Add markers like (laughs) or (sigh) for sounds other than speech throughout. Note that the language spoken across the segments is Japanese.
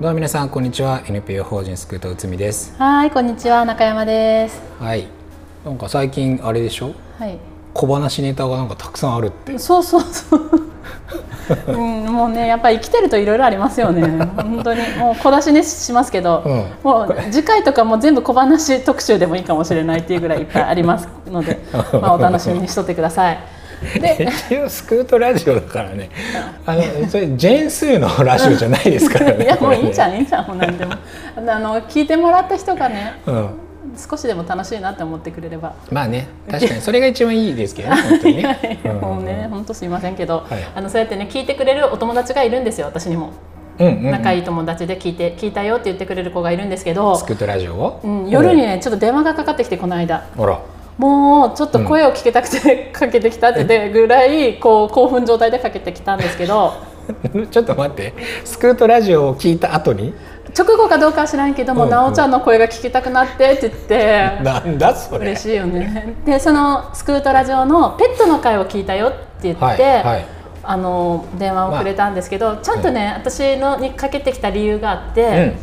どうも皆さんこんにちは。NPO 法人スクート内海です。はいこんにちは。中山です。はい。なんか最近あれでしょ？はい。小話ネタがなんかたくさんあるって。そうそうそう。(laughs) うん、もうねやっぱり生きてるといろいろありますよね。本当に。もう小出しにしますけど、うん。もう次回とかも全部小話特集でもいいかもしれないっていうぐらいいっぱいありますのでまあお楽しみにしとってくださいで一応スクートラジオだからね。あのそれジェーンスーのラジオじゃないですからねいやもういいんじゃん、んいいんじゃんもう何でも。あの聞いてもらった人がねうん、少しでも楽しいなって思ってくれれば。まあね確かにそれが一番いいですけどね (laughs) 本当にね。うん。もうね本当すいませんけど、はい。あのそうやってね聞いてくれるお友達がいるんですよ私にも。うんうんうん。仲いい友達で聞いて聞いたよって言ってくれる子がいるんですけど。ス、クートラジオを、うん、夜にねちょっと電話がかかってきてこの間。ほらもうちょっと声を聞けたくてかけてきたってでぐらいこう興奮状態でかけてきたんですけど (laughs) ちょっと待って。スクートラジオを聞いた後に？直後かどうかは知らんけども、うんうんなおちゃんの声が聞きたくなってって言って。なんだそれ。嬉しいよね。でそのスクートラジオのペットの会を聞いたよって言って、はいはい。あの電話をくれたんですけど、ちゃんとね、私のにかけてきた理由があって、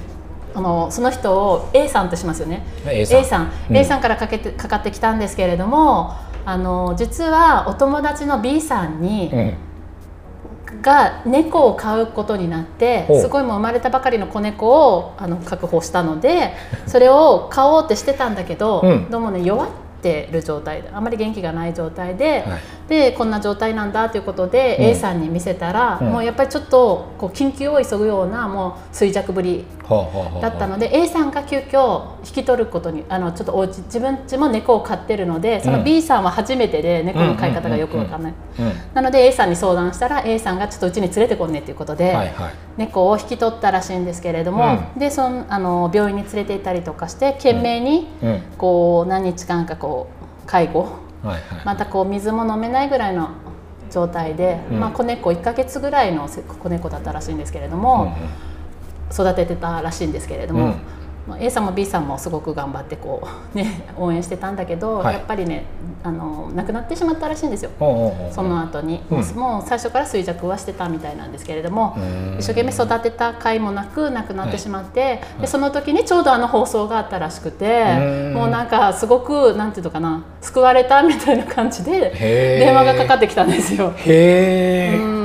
あのその人を A さんとしますよね。うん A さん。A さん、うん。A さんからかけてかかってきたんですけれども、あの実はお友達の B さんに、うん。が猫を飼うことになってすごいもう生まれたばかりの子猫をあの確保したので (laughs) それを飼おうってしてたんだけど、うん。どうもね弱ってる状態であんまり元気がない状態で、はいでこんな状態なんだということで、うん。A さんに見せたら、うん。もうやっぱりちょっとこう緊急を急ぐようなもう衰弱ぶりだったので A さんが急遽引き取ることにあのちょっとお家自分家も猫を飼ってるのでそのうん B さんは初めてで猫の飼い方がよくわかんない。うんなので A さんに相談したら A さんがちょっとうちに連れてこんねっていうことで、はいはい。猫を引き取ったらしいんですけれども、でそのあの病院に連れて行ったりとかして懸命にうん。こう何日間かこう介護はいはい。またこう水も飲めないぐらいの状態で、うん。まあ、子猫1ヶ月ぐらいの子猫だったらしいんですけれどうんも、育ててたらしいんですけれども、うんまあ A さんも B さんもすごく頑張ってこう、ね、応援してたんだけど、はい。やっぱりねあの亡くなってしまったらしいんですよ。その後に、うん。もう最初から衰弱はしてたみたいなんですけれども、うん。一生懸命育てた甲斐もなく亡くなってしまって、はい。でその時にちょうどあの放送があったらしくて、うん。もうなんかすごくなんていうのかな救われたみたいな感じで電話がかかってきたんですよ。へえ、うん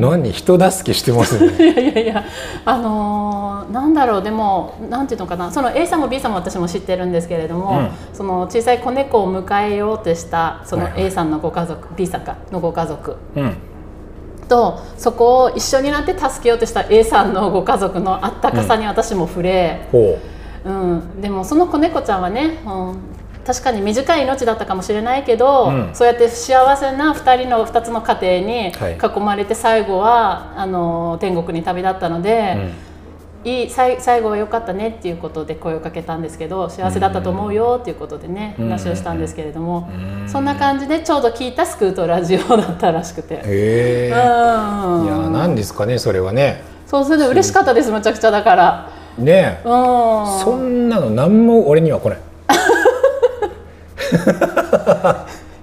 何人助けしてますね。(laughs) いやいやいやあのーなんだろうでもなんていうのかなその A さんも B さんも私も知ってるんですけれども、うん。その小さい子猫を迎えようとしたそのはいはい。A さんのご家族、B さんかのご家族。うん。とそこを一緒になって助けようとした A さんのご家族のあったかさに私も触れ、ほう。ん。でもその子猫ちゃんはね、うん確かに短い命だったかもしれないけど、うん。そうやって幸せな2人の2つの家庭にはい。囲まれて最後はあの天国に旅立ったのう、で、うん。いい最最後は良かったねっていうことで声をかけたんですけど幸せだったと思うよっていうことでね、うん。話をしたんですけれども、うん。そんな感じでちょうど聞いたスクートラジオだったらしくて。へえ、うん。いや何ですかねそれはね。そうそれで嬉しかったですむちゃくちゃだから。ねえ、うん。そんなの何も俺には来ない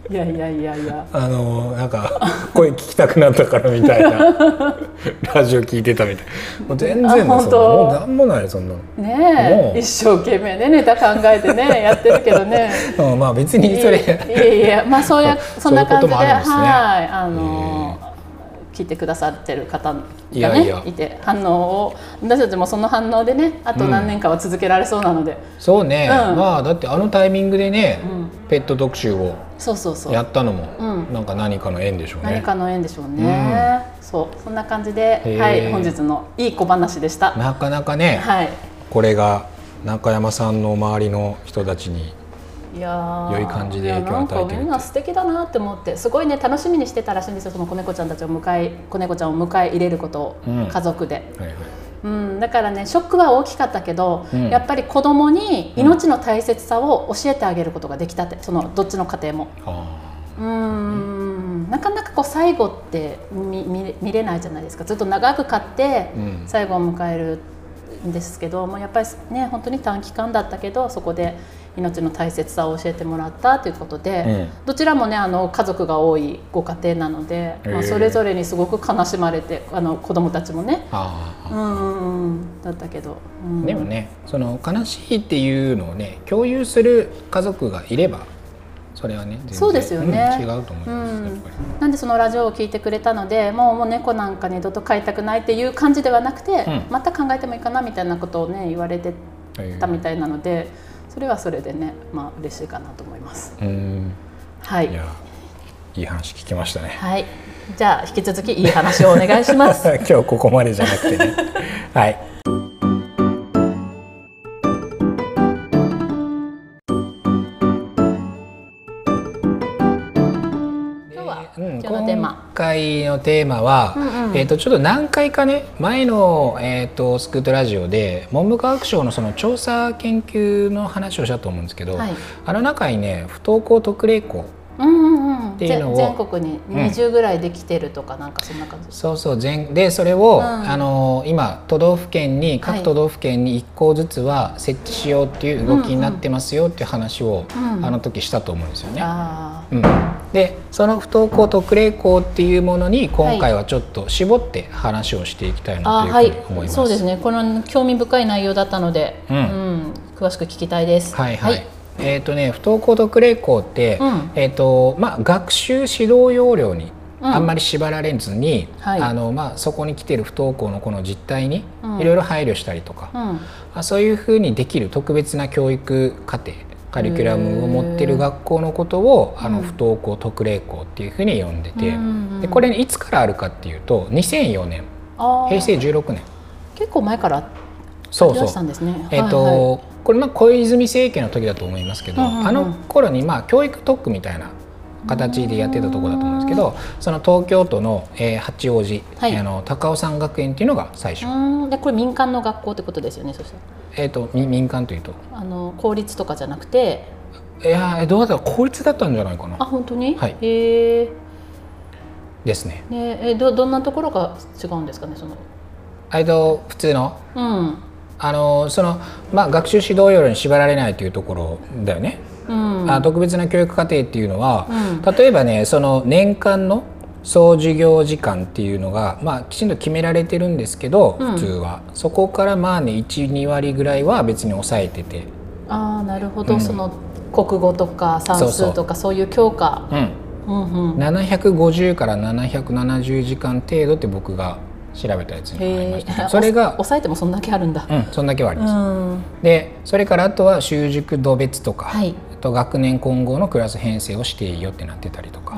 いやいやいやいや。あのなんか声聞きたくなったからみたいな。(laughs) ラジオ聞いてたみたいもう全然あですもう何もないそんな。のね一生懸命ねネタ考えてねやってるけどね。(laughs) うんまあ別にそれいやいやいやまあそういうそんな感じでね。はいあの聞いてくださってる方がねいて反応を私たちもその反応でねあと何年かは続けられそうなので、そうね、うん。まあだってあのタイミングでね、うん。ペット特集をやったのも、うん。なんか何かの縁でしょうね。何かの縁でしょうね、そうそんな感じで、はい、本日のいい小話でした。なかなかね、はい。これが中山さんの周りの人たちにいやー。良い感じで影響を与えてるみんな素敵だなって思ってすごいね楽しみにしてたらしいんですよその子猫ちゃんたちを迎え子猫ちゃんを迎え入れることを、うん。家族で、はいはい。うん、だからねショックは大きかったけど、うん。やっぱり子供に命の大切さを教えてあげることができたってそのどっちの家庭も。あうん。なかなかこう最後って見見れないじゃないですか。ずっと長く飼ってうん。最後を迎えるんですけどもやっぱりね本当に短期間だったけどそこで命の大切さを教えてもらったということで、うんどちらもねあの家族が多いご家庭なので、まあ、それぞれにすごく悲しまれてあの子供たちもね、ああ。うんだったけど、うん。でもねその悲しいっていうのをね共有する家族がいればそれはね全然そうですよね。うん違うと思います、うん。なんでそのラジオを聞いてくれたのでもうもう猫なんか二度と飼いたくないっていう感じではなくて、うん。また考えてもいいかなみたいなことをね言われてたみたいなのでそれはそれでねまあ嬉しいかなと思います。うん。はい。いやいい話聞きましたね。はい。じゃあ引き続きいい話をお願いします。(laughs) 今日ここまでじゃなくてね。はい回のテーマは、うんうん。えー、とちょっと何回かね前の、えー、とスクートラジオで文部科学省のその調査研究の話をしたと思うんですけど、はい。あの中にね不登校特例校うんうんうん、ていうのを全全国に20ぐらいできてるとか、なんかそんな感じ。そうそう全でそれを、うん。あの今都道府県にはい。各都道府県に1校ずつは設置しようっていう動きになってますよっていう話を、うん。あの時したと思うんですよね。あうん、でその不登校特例校っていうものに今回はちょっと絞って話をしていきたいーなというふうに思います。そうですね。この興味深い内容だったので、うん。ん。詳しく聞きたいです。はいはい。えっ、とね不登校特例校って、うん。えっ、とまあ学習指導要領にうん。あんまり縛られずに、はい。あのまあそこに来てる不登校の子の実態にうん。いろいろ配慮したりとか、うん。あそういうふうにできる特別な教育課程カリキュラムを持ってる学校のことをあのうん。不登校特例校っていうふうに呼んでて、でこれいつからあるかっていうと2004年。平成16年。結構前からそうそう。ですね。えっ、と、はいはい。これまあ小泉政権の時だと思いますけど、うんうんうん。あの頃にまあ教育特区みたいな形でやってたところだと思うんですけどその東京都の、えー八王子、はい。あの高尾山学園っていうのが最初、うん。でこれ民間の学校ってことですよねそしたらえっ、とみ民間というと？あの公立とかじゃなくて？いやーどうだった？ら公立だったんじゃないかな。あ本当に、はい。へえ。ですね。ねえどどんなところが違うんですかね？その。えっと普通の。うん。あのその、まあ、学習指導要領に縛られないというところだよね。うん。あ特別な教育課程っていうのは、うん。例えばねその年間の総授業時間っていうのが、まあ、きちんと決められてるんですけど、うん。普通は。そこからまあね12割ぐらいは別に抑えてて、ああなるほど、うん。その国語とか算数とかそういう教科うん、うんうん。750から770時間程度って僕が調べたやつにありまへした。え (laughs) それが、抑えてもそんだけあるんだ。うん、そんだけはありうます。ん。でそれからあとは習熟度別とか、はい。あと学年混合のクラス編成をしていいよってなってたりとか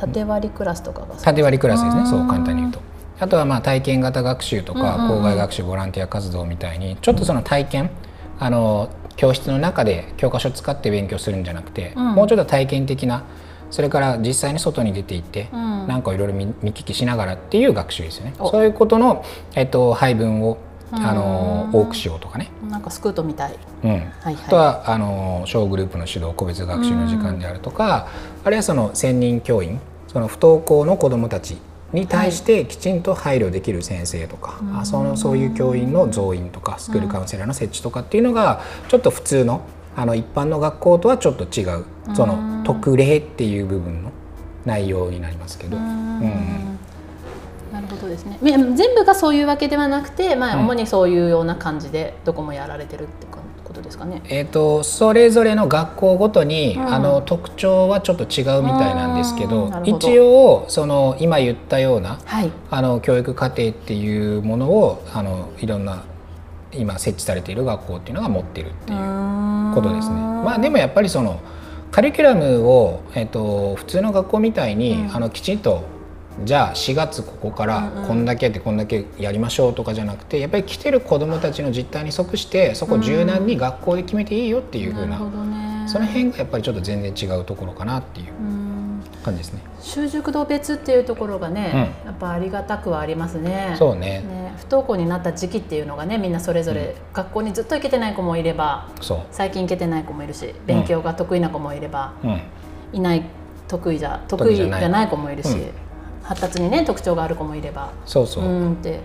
縦割りクラスとかが縦割りクラスですうんねそう簡単に言うと。あとはまあ体験型学習とか校外学習ボランティア活動みたいにちょっとその体験あの教室の中で教科書使って勉強するんじゃなくて、うん。もうちょっと体験的なそれから実際に外に出て行って、うん。なんかいろいろ見見聞きしながらっていう学習ですよね。お。そういうことの、えっと、配分をあのうん。多くしようとかね。なんかスクートみたい。うん。はいあとはあの小グループの指導個別学習の時間であるとか、あるいはその専任教員その不登校の子どもたちに対してきちんと配慮できる先生とか、あそのそういう教員の増員とかスクールカウンセラーの設置とかっていうのがちょっと普通のあの一般の学校とはちょっと違うその特例っていう部分の内容になりますけど。うんなるほどですね。み全部がそういうわけではなくて、まあ、うん。主にそういうような感じでどこもやられてるってことですかね。えー、とそれぞれの学校ごとに、うん。あの特徴はちょっと違うみたいなんですけうど。一応その今言ったようなはい、あの教育課程っていうものをあのいろんな今設置されている学校っていうのが持ってるっていうことですね。まあでもやっぱりそのカリキュラムを、えっと、普通の学校みたいに、うん。あのきちんとじゃあ4月ここからうんうん。こんだけやってこんだけやりましょうとかじゃなくてやっぱり来てる子どもたちの実態に即してそこを柔軟に学校で決めていいよっていうふうな、なるほどね。その辺がやっぱりちょっと全然違うところかなっていううん。感じですね。習熟度別っていうところがね、やっぱありがたくはありますね。そうね。ね不登校になった時期っていうのがねみんなそれぞれ、学校にずっと行けてない子もいればそう、最近行けてない子もいるし勉強が得意な子もいれば、うん。いない得意じゃ得意じゃない子もいるし、うん発達にね特徴がある子もいれば。そうそう、うんって。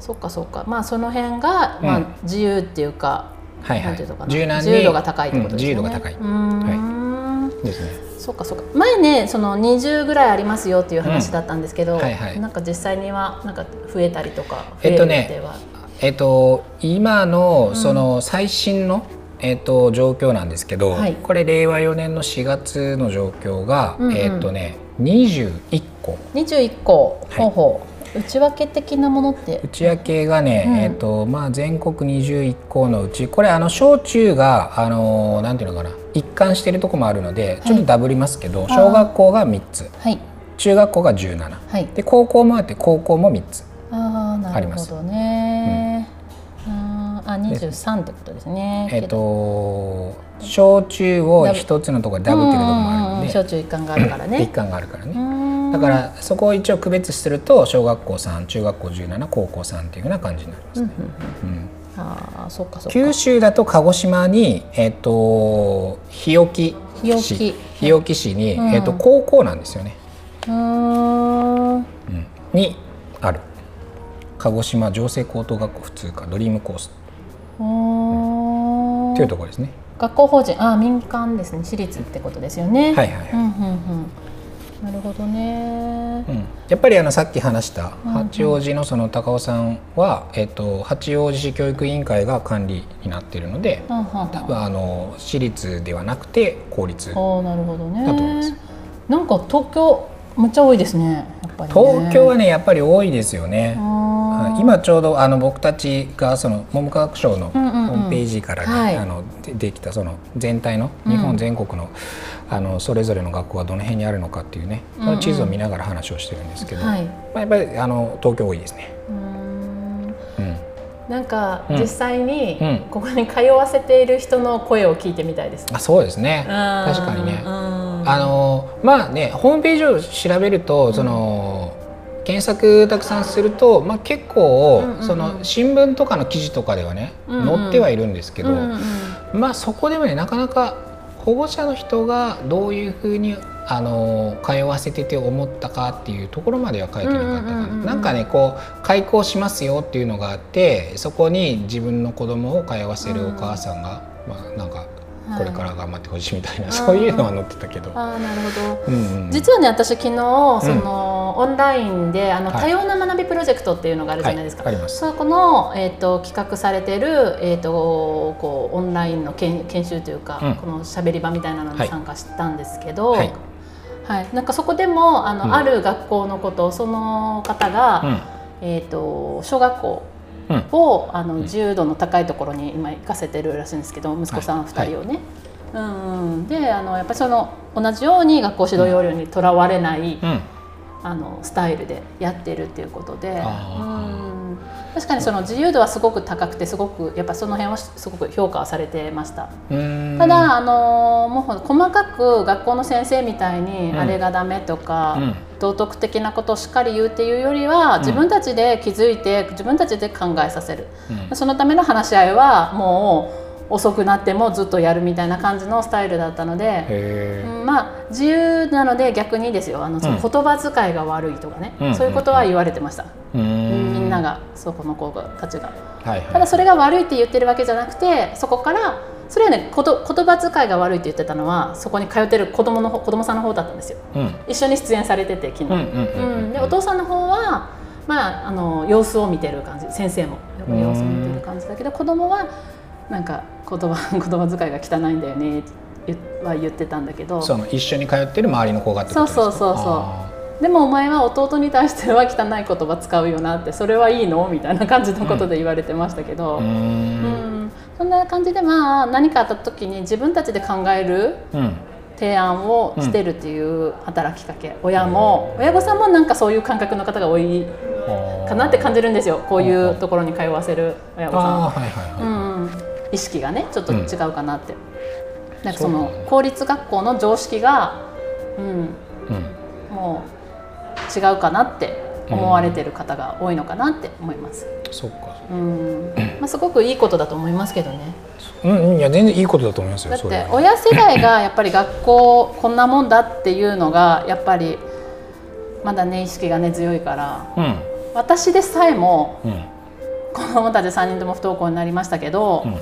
そっかそっか。まあその辺が、まあうん、自由っていうかはいはい。なんていうのかな。柔軟に自由度が高いってことですね、うん自由度が高い。うーん。ですね。そうかそうか。前ねその20ぐらいありますよっていう話だったんですけど、うん。はいはい。なんか実際にはなんか増えたりとか増える予定は。えっと今のその最新の、えっと、状況なんですけど、はい。これ令和4年の4月の状況が、えっとね21個。21個、はい。ほうほう。内訳的なものって？内訳がね、うん。えっとまあ、全国21校のうちこれあの小中があのなんていうのかな一貫しているところもあるのでちょっとダブりますけど、い小学校が3つ。はい。中学校が17はい。で高校もあって高校も3つああなあります。るほどね、あーあ23ってことですね。えっと小中を一つのところでダブってるところもあるので。うんうんうん小中一貫があるから一ね貫があるからね。だからそこを一応区別すると小学校3中学校17高校3っていうふうな感じになりますね。うんああそうかそうか。九州だと鹿児島に、えっと日置日置。市日置市に、うん。えっと高校なんですよね、うーん。うん。にある。鹿児島城西高等学校普通科ドリームコースうーんというところですね。学校法人あー民間ですね。私立ってことですよね。はいはいはい。うんうんうん。なるほどね。うん、やっぱりあのさっき話したうん八王子のその高尾さんは、えっと八王子市教育委員会が管理になっているので、はんはん多分あの私立ではなくて公立ああなるほどね。だと思いますなんか東京むっちゃ多いですね。ね。東京はねやっぱり多いですよね。あー今ちょうどあの僕たちがその文部科学省のホうんうんうん。ームページからね、はい。あのでできたその全体のうん。日本全国の,、あのそれぞれの学校がどの辺にあるのかっていうね、うんうん。地図を見ながら話をしてるんですけど、はい。まあ、やっぱりあの東京多いですね。なんかうん。実際にうん。ここに通わせている人の声を聞いてみたいです。あそうですね。確確かにね。ああのまあねホームページを調べるとその、検索たくさんすると、まあ、結構、その新聞とかの記事とかではね、載ってはいるんですけど、まあそこでもねなかなか保護者の人がどういうふうにあの通わせてて思ったかっていうところまでは書いてなかったかな、なんかねこう開校しますよっていうのがあってそこに自分の子供を通わせるお母さんが、まあなんかこれから頑張ってほしいみたいな、は (laughs) いそういうのは載ってたけど。ああなるほど。うんうん。実はね私昨日その、オンラインであのはい。多様な学びプロジェクトっていうのがあるじゃないですか。はい。あります。そこの、えー、と企画されてる、えー、とこうオンラインの研研修というか、うん。このしゃべり場みたいなのに参加したんですけど、ははい。いなんかそこでもあの、うん。ある学校のことをその方が、うん。えー、と小学校うん。をあの自由度の高いところに今行かせてるらしいんですけど息子さんはい。2人をね。うんうん、であのやっぱりその同じように学校指導要領にとらわれない、うん。あのスタイルでやってるっていうことで、あうん、確かにその自由度はすごく高くてすごくやっぱその辺はすごく評価はされてました。うん。ただあのもう細かく学校の先生みたいにうんあれがダメとか、うん。道徳的なことをしっかり言うっていうよりは自分たちで気づいて自分たちで考えさせる、うん。そのための話し合いはもう遅くなってもずっとやるみたいな感じのスタイルだったので、うんまあ自由なので逆にですよ。あのその言葉遣いが悪いとかね、うん。そういうことは言われてました、うん。みんながそこの子たちが。はいはい。ただそれが悪いって言ってるわけじゃなくてそこからそれはねこと言葉遣いが悪いって言ってたのはそこに通ってる子供の方子供さんの方だったんですよ。うん。一緒に出演されてて昨日、うんでお父さんの方はまああの様子を見てる感じ。先生も。様子を見てる感じだけど子供はなんか言葉 (laughs) 言葉遣いが汚いんだよねっては言ってたんだけど。その一緒に通ってる周りの子がそうそうそうそう。あでもお前は弟に対しては汚い言葉使うよなってそれはいいの？みたいな感じのことで言われてましたけど、ーうーうん。んそんな感じでまあ何かあった時に自分たちで考えるうん。提案をしてるっていう働きかけ、親も。親御さんもなんかそういう感覚の方が多いかなって感じるんですよ。こういうところに通わせる親御さん。は。いはいはい、うん。うん、意識がねちょっと違うかなって、なんかその公立学校の常識が、うん、うん。もう違うかなって思われてる方が多いのかなって思います。そっか。うん。まあ、すごくいいことだと思いますけどね。うんうんいや全然いいことだと思いますよだって親世代がやっぱり学校こんなもんだっていうのがやっぱりまだね意識が根強いからうん。私でさえもうん。子供たち3人とも不登校になりましたけど、うん。や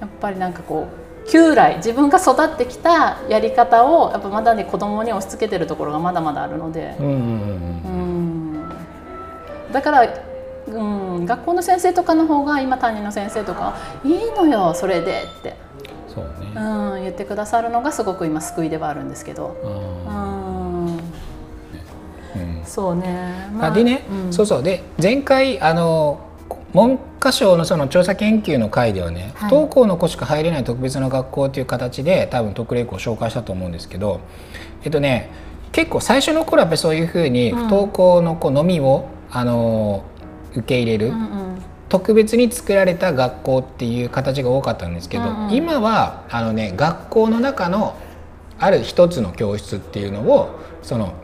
やっぱりなんかこう旧来自分が育ってきたやり方をやっぱまだね子供に押し付けてるところがまだまだあるので、うん、だからうん、学校の先生とかの方が今担任の先生とか「いいのよそれで」って。そうね、うん、言ってくださるのがすごく今救いではあるんですけど。そうね。まあ、でね、うん、そうそう。で前回あの文科省のその調査研究の会ではね、はい、不登校の子しか入れない特別な学校という形で多分特例校を紹介したと思うんですけどえっとね結構最初の頃はやっぱりそういうふうに不登校の子のみを、うん、あの受け入れる、うんうん、特別に作られた学校っていう形が多かったんですけど、うんうん、今はあのね学校の中のある一つの教室っていうのをその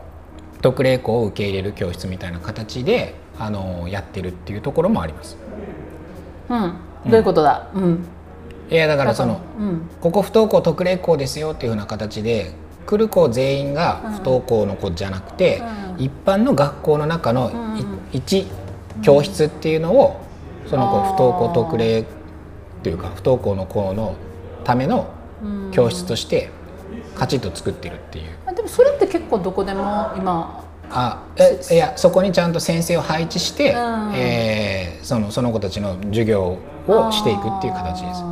特例校を受け入れる教室みたいな形であのやってるっていうところもあります。うん、どういうことだ、うん、いやだからその、うん、ここ不登校特例校ですよっていうふうな形で来る子全員が不登校の子じゃなくて、うん、一般の学校の中の一教室っていうのをその子不登校特例というか不登校の子のための教室としてカチッと作ってるっていう。でもそれって結構どこでも今あえいやそこにちゃんと先生を配置して、うん、えー、そのその子たちの授業をしていくっていう形です。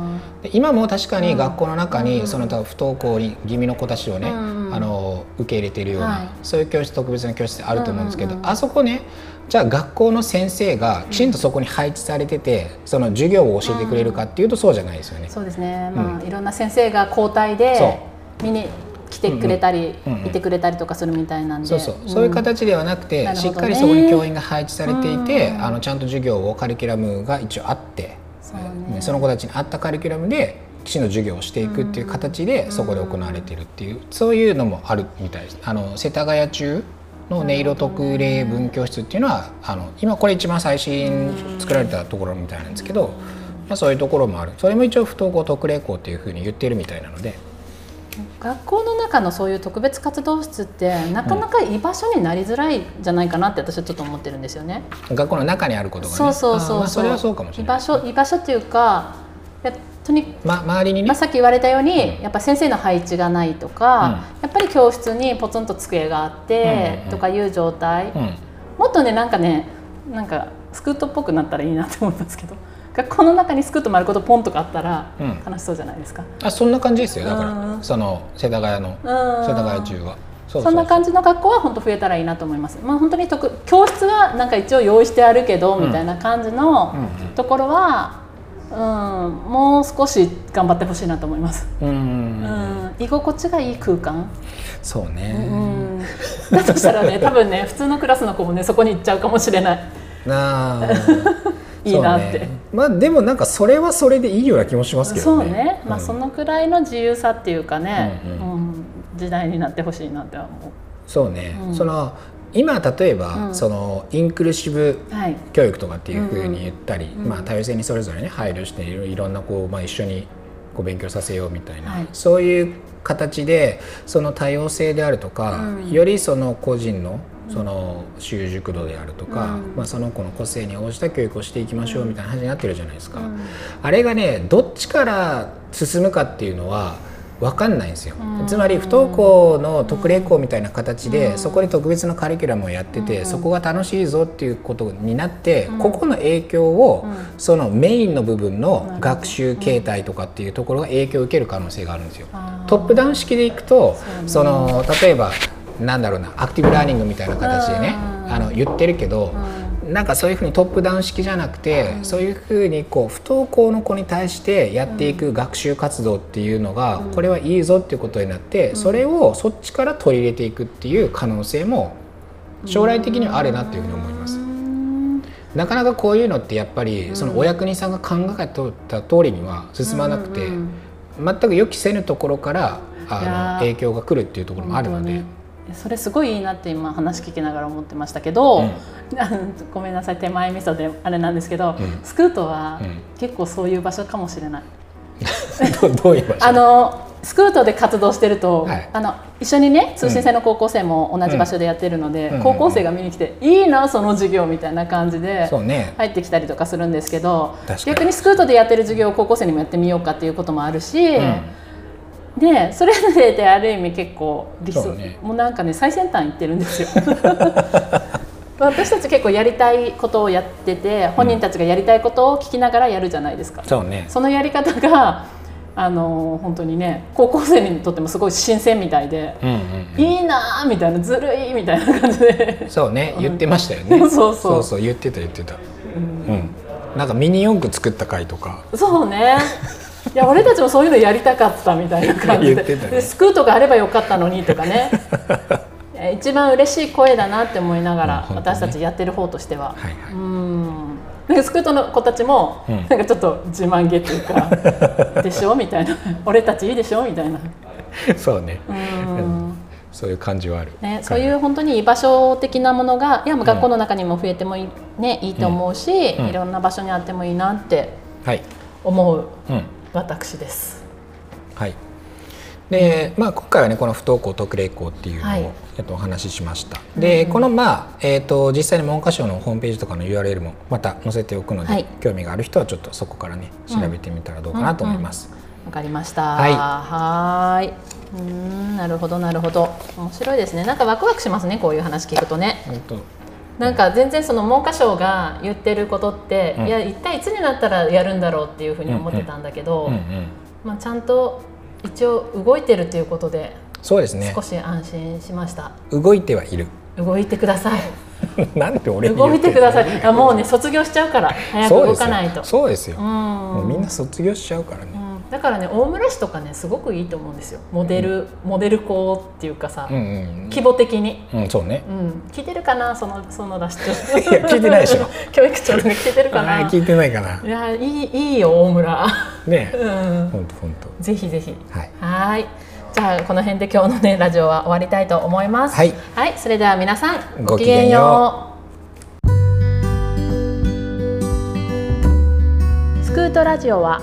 で今も確かに学校の中に、その不登校に気味の子たちをね、うん、あの受け入れているような、はい、そういう教室特別な教室あると思うんですけど、うんうん、あそこねじゃあ学校の先生がきちんとそこに配置されてて、その授業を教えてくれるかっていうとそうじゃないですよね。そうですね、まあいろんな先生が交代で見に来てくれたり、いてくれたりとかするみたいなんで、そうそう。そういう形ではなくて、しっかりそこに教員が配置されていて、あのちゃんと授業をカリキュラムが一応あって、そ,、ね、その子たちに合ったカリキュラムできちんと授業をしていくっていう形でそこで行われているっていうそういうのもあるみたいです。あの世田谷中の音色特例文教室っていうのはあの今これ一番最新作られたところみたいなんですけど、まあ、そういうところもある。それも一応不登校特例校っていうふうに言ってるみたいなので。学校の中のそういう特別活動室ってなかなか居場所になりづらいんじゃないかなって私はちょっと思ってるんですよね。学校の中にあることが、ね、そうそうそう、まあ、そうかもしれない。居場所居場所っていうかとに、ま、周りにね、まあ、さっき言われたように、うん、やっぱ先生の配置がないとか、うん、やっぱり教室にポツンと机があってとかいう状態、うん、もっとねなんかねなんかスクートっぽくなったらいいなって思ったんですけど。学校の中にスクート丸ごとポンとかあったら楽しそうじゃないですか、あそんな感じですよだから、その世田谷の世田谷中は。そんな感じの学校は本当増えたらいいなと思います。まあ本当に特教室はなんか一応用意してあるけど、みたいな感じのところは、うん、もう少し頑張ってほしいなと思います。うん、うん、居心地がいい空間。そうね。うん、だとしたらね、多分ね、普通のクラスの子もね、そこに行っちゃうかもしれない。なあ。いいなって、ね、まあでもなんかそれはそれでいいような気もしますけどね。そうね、まあ、そのくらいの自由さっていうかね、うん、うん、時代になってほしいなって思う。そうね、うん、その今例えば、うん、そのインクルーシブ教育とかっていうふうに言ったり、はい、まあ、多様性にそれぞれね配慮していろんなこう、まあ、一緒にこう勉強させようみたいな、はい、そういう形でその多様性であるとか、よりその個人のその習熟度であるとか、うん、まあ、その子の個性に応じた教育をしていきましょうみたいな話になってるじゃないですか、うん、あれがねどっちから進むかっていうのは分かんないんですよ、うん、つまり不登校の特例校みたいな形で、そこで特別なカリキュラムをやってて、そこが楽しいぞっていうことになって、ここの影響を、そのメインの部分の学習形態とかっていうところが影響を受ける可能性があるんですよ。トップダウン式でいくとその例えばなんだろうなアクティブラーニングみたいな形でねあの言ってるけど、なんかそういうふうにトップダウン式じゃなくて、そういうふうにこう不登校の子に対してやっていく学習活動っていうのが、これはいいぞっていうことになって、それをそっちから取り入れていくっていう可能性も将来的にはあるなっていうふうに思います。なかなかこういうのってやっぱりそのお役人さんが考えた通りには進まなくて、全く予期せぬところからあの影響が来るっていうところもあるので。それすごいいいなって今話聞きながら思ってましたけど、うん、(laughs) ごめんなさい手前味噌であれなんですけど、うん、スクートは結構そういう場所かもしれない。(laughs) どういう場所？あのスクートで活動してると、はい、あの一緒にね通信制の高校生も同じ場所でやってるので、うん、高校生が見に来て、うん、いいなその授業みたいな感じで入ってきたりとかするんですけど、ね、逆にスクートでやってる授業を高校生にもやってみようかっていうこともあるし。うんでそれぞれである意味結構理想、ね、もうなんかね最先端行ってるんですよ。(laughs) 私たち結構やりたいことをやってて本人たちがやりたいことを聞きながらやるじゃないですか、そうね、そのやり方があの本当にね高校生にとってもすごい新鮮みたいで、うんうんうん、いいなみたいなずるいみたいな感じで。そうね言ってましたよね。(laughs) そうそう。そう言ってた言ってた、うん、うん、なんかミニ四駆作った回とか。そうねいや俺たちもそういうのやりたかったみたいな感じで。ね、でスクートがあればよかったのにとかね。(laughs) 一番嬉しい声だなって思いながら、ね、私たちやってる方としては。はいはい、うん。スクートの子たちも、なんかちょっと自慢げっていうか「(laughs) でしょ?」みたいな「俺たちいいでしょ?」みたいな。そうね。うん。そういう感じはある、ね、そういう本当に居場所的なものがいや学校の中にも増えてもいい,、ね、いいと思うし、うん、いろんな場所にあってもいいなって思う、私です。はいでまあ、今回はねこの不登校特例校っていうのを、はい、えっと、お話ししました。で、このまあ、えーと、実際に文科省のホームページとかの URL もまた載せておくので、はい、興味がある人はちょっとそこからね調べてみたらどうかなと思います。わ、うんうん、かりました。はい。はいうんなるほどなるほど面白いですね。なんかワクワクしますねこういう話聞くとね。なんか全然その文科省が言ってることって、うん、いや一体いつになったらやるんだろうっていうふうに思ってたんだけど、まあ、ちゃんと一応動いてるということでそうですね。少し安心しました。動いてはいる。動いてください。(laughs) なんで俺動いてください。もうね卒業しちゃうから早く動かないと。そうですよ。もうみんな卒業しちゃうからね、だからね大村市とかねすごくいいと思うんですよ。モデル、うん、モデル校っていうかさ、うんうん、規模的に、うん、そうね、うん、聞いてるかな？そのそのラスト。いや聞いてないでしょ。(laughs) 教育長に聞いてるかな？聞いてないかな。いやいいいいよ大村。ね。(laughs) うん。本当本当ぜひぜひ。はい。はい。じゃあこの辺で今日のねラジオは終わりたいと思います。はい、はい、それでは皆さんごきげんよう。スクートラジオは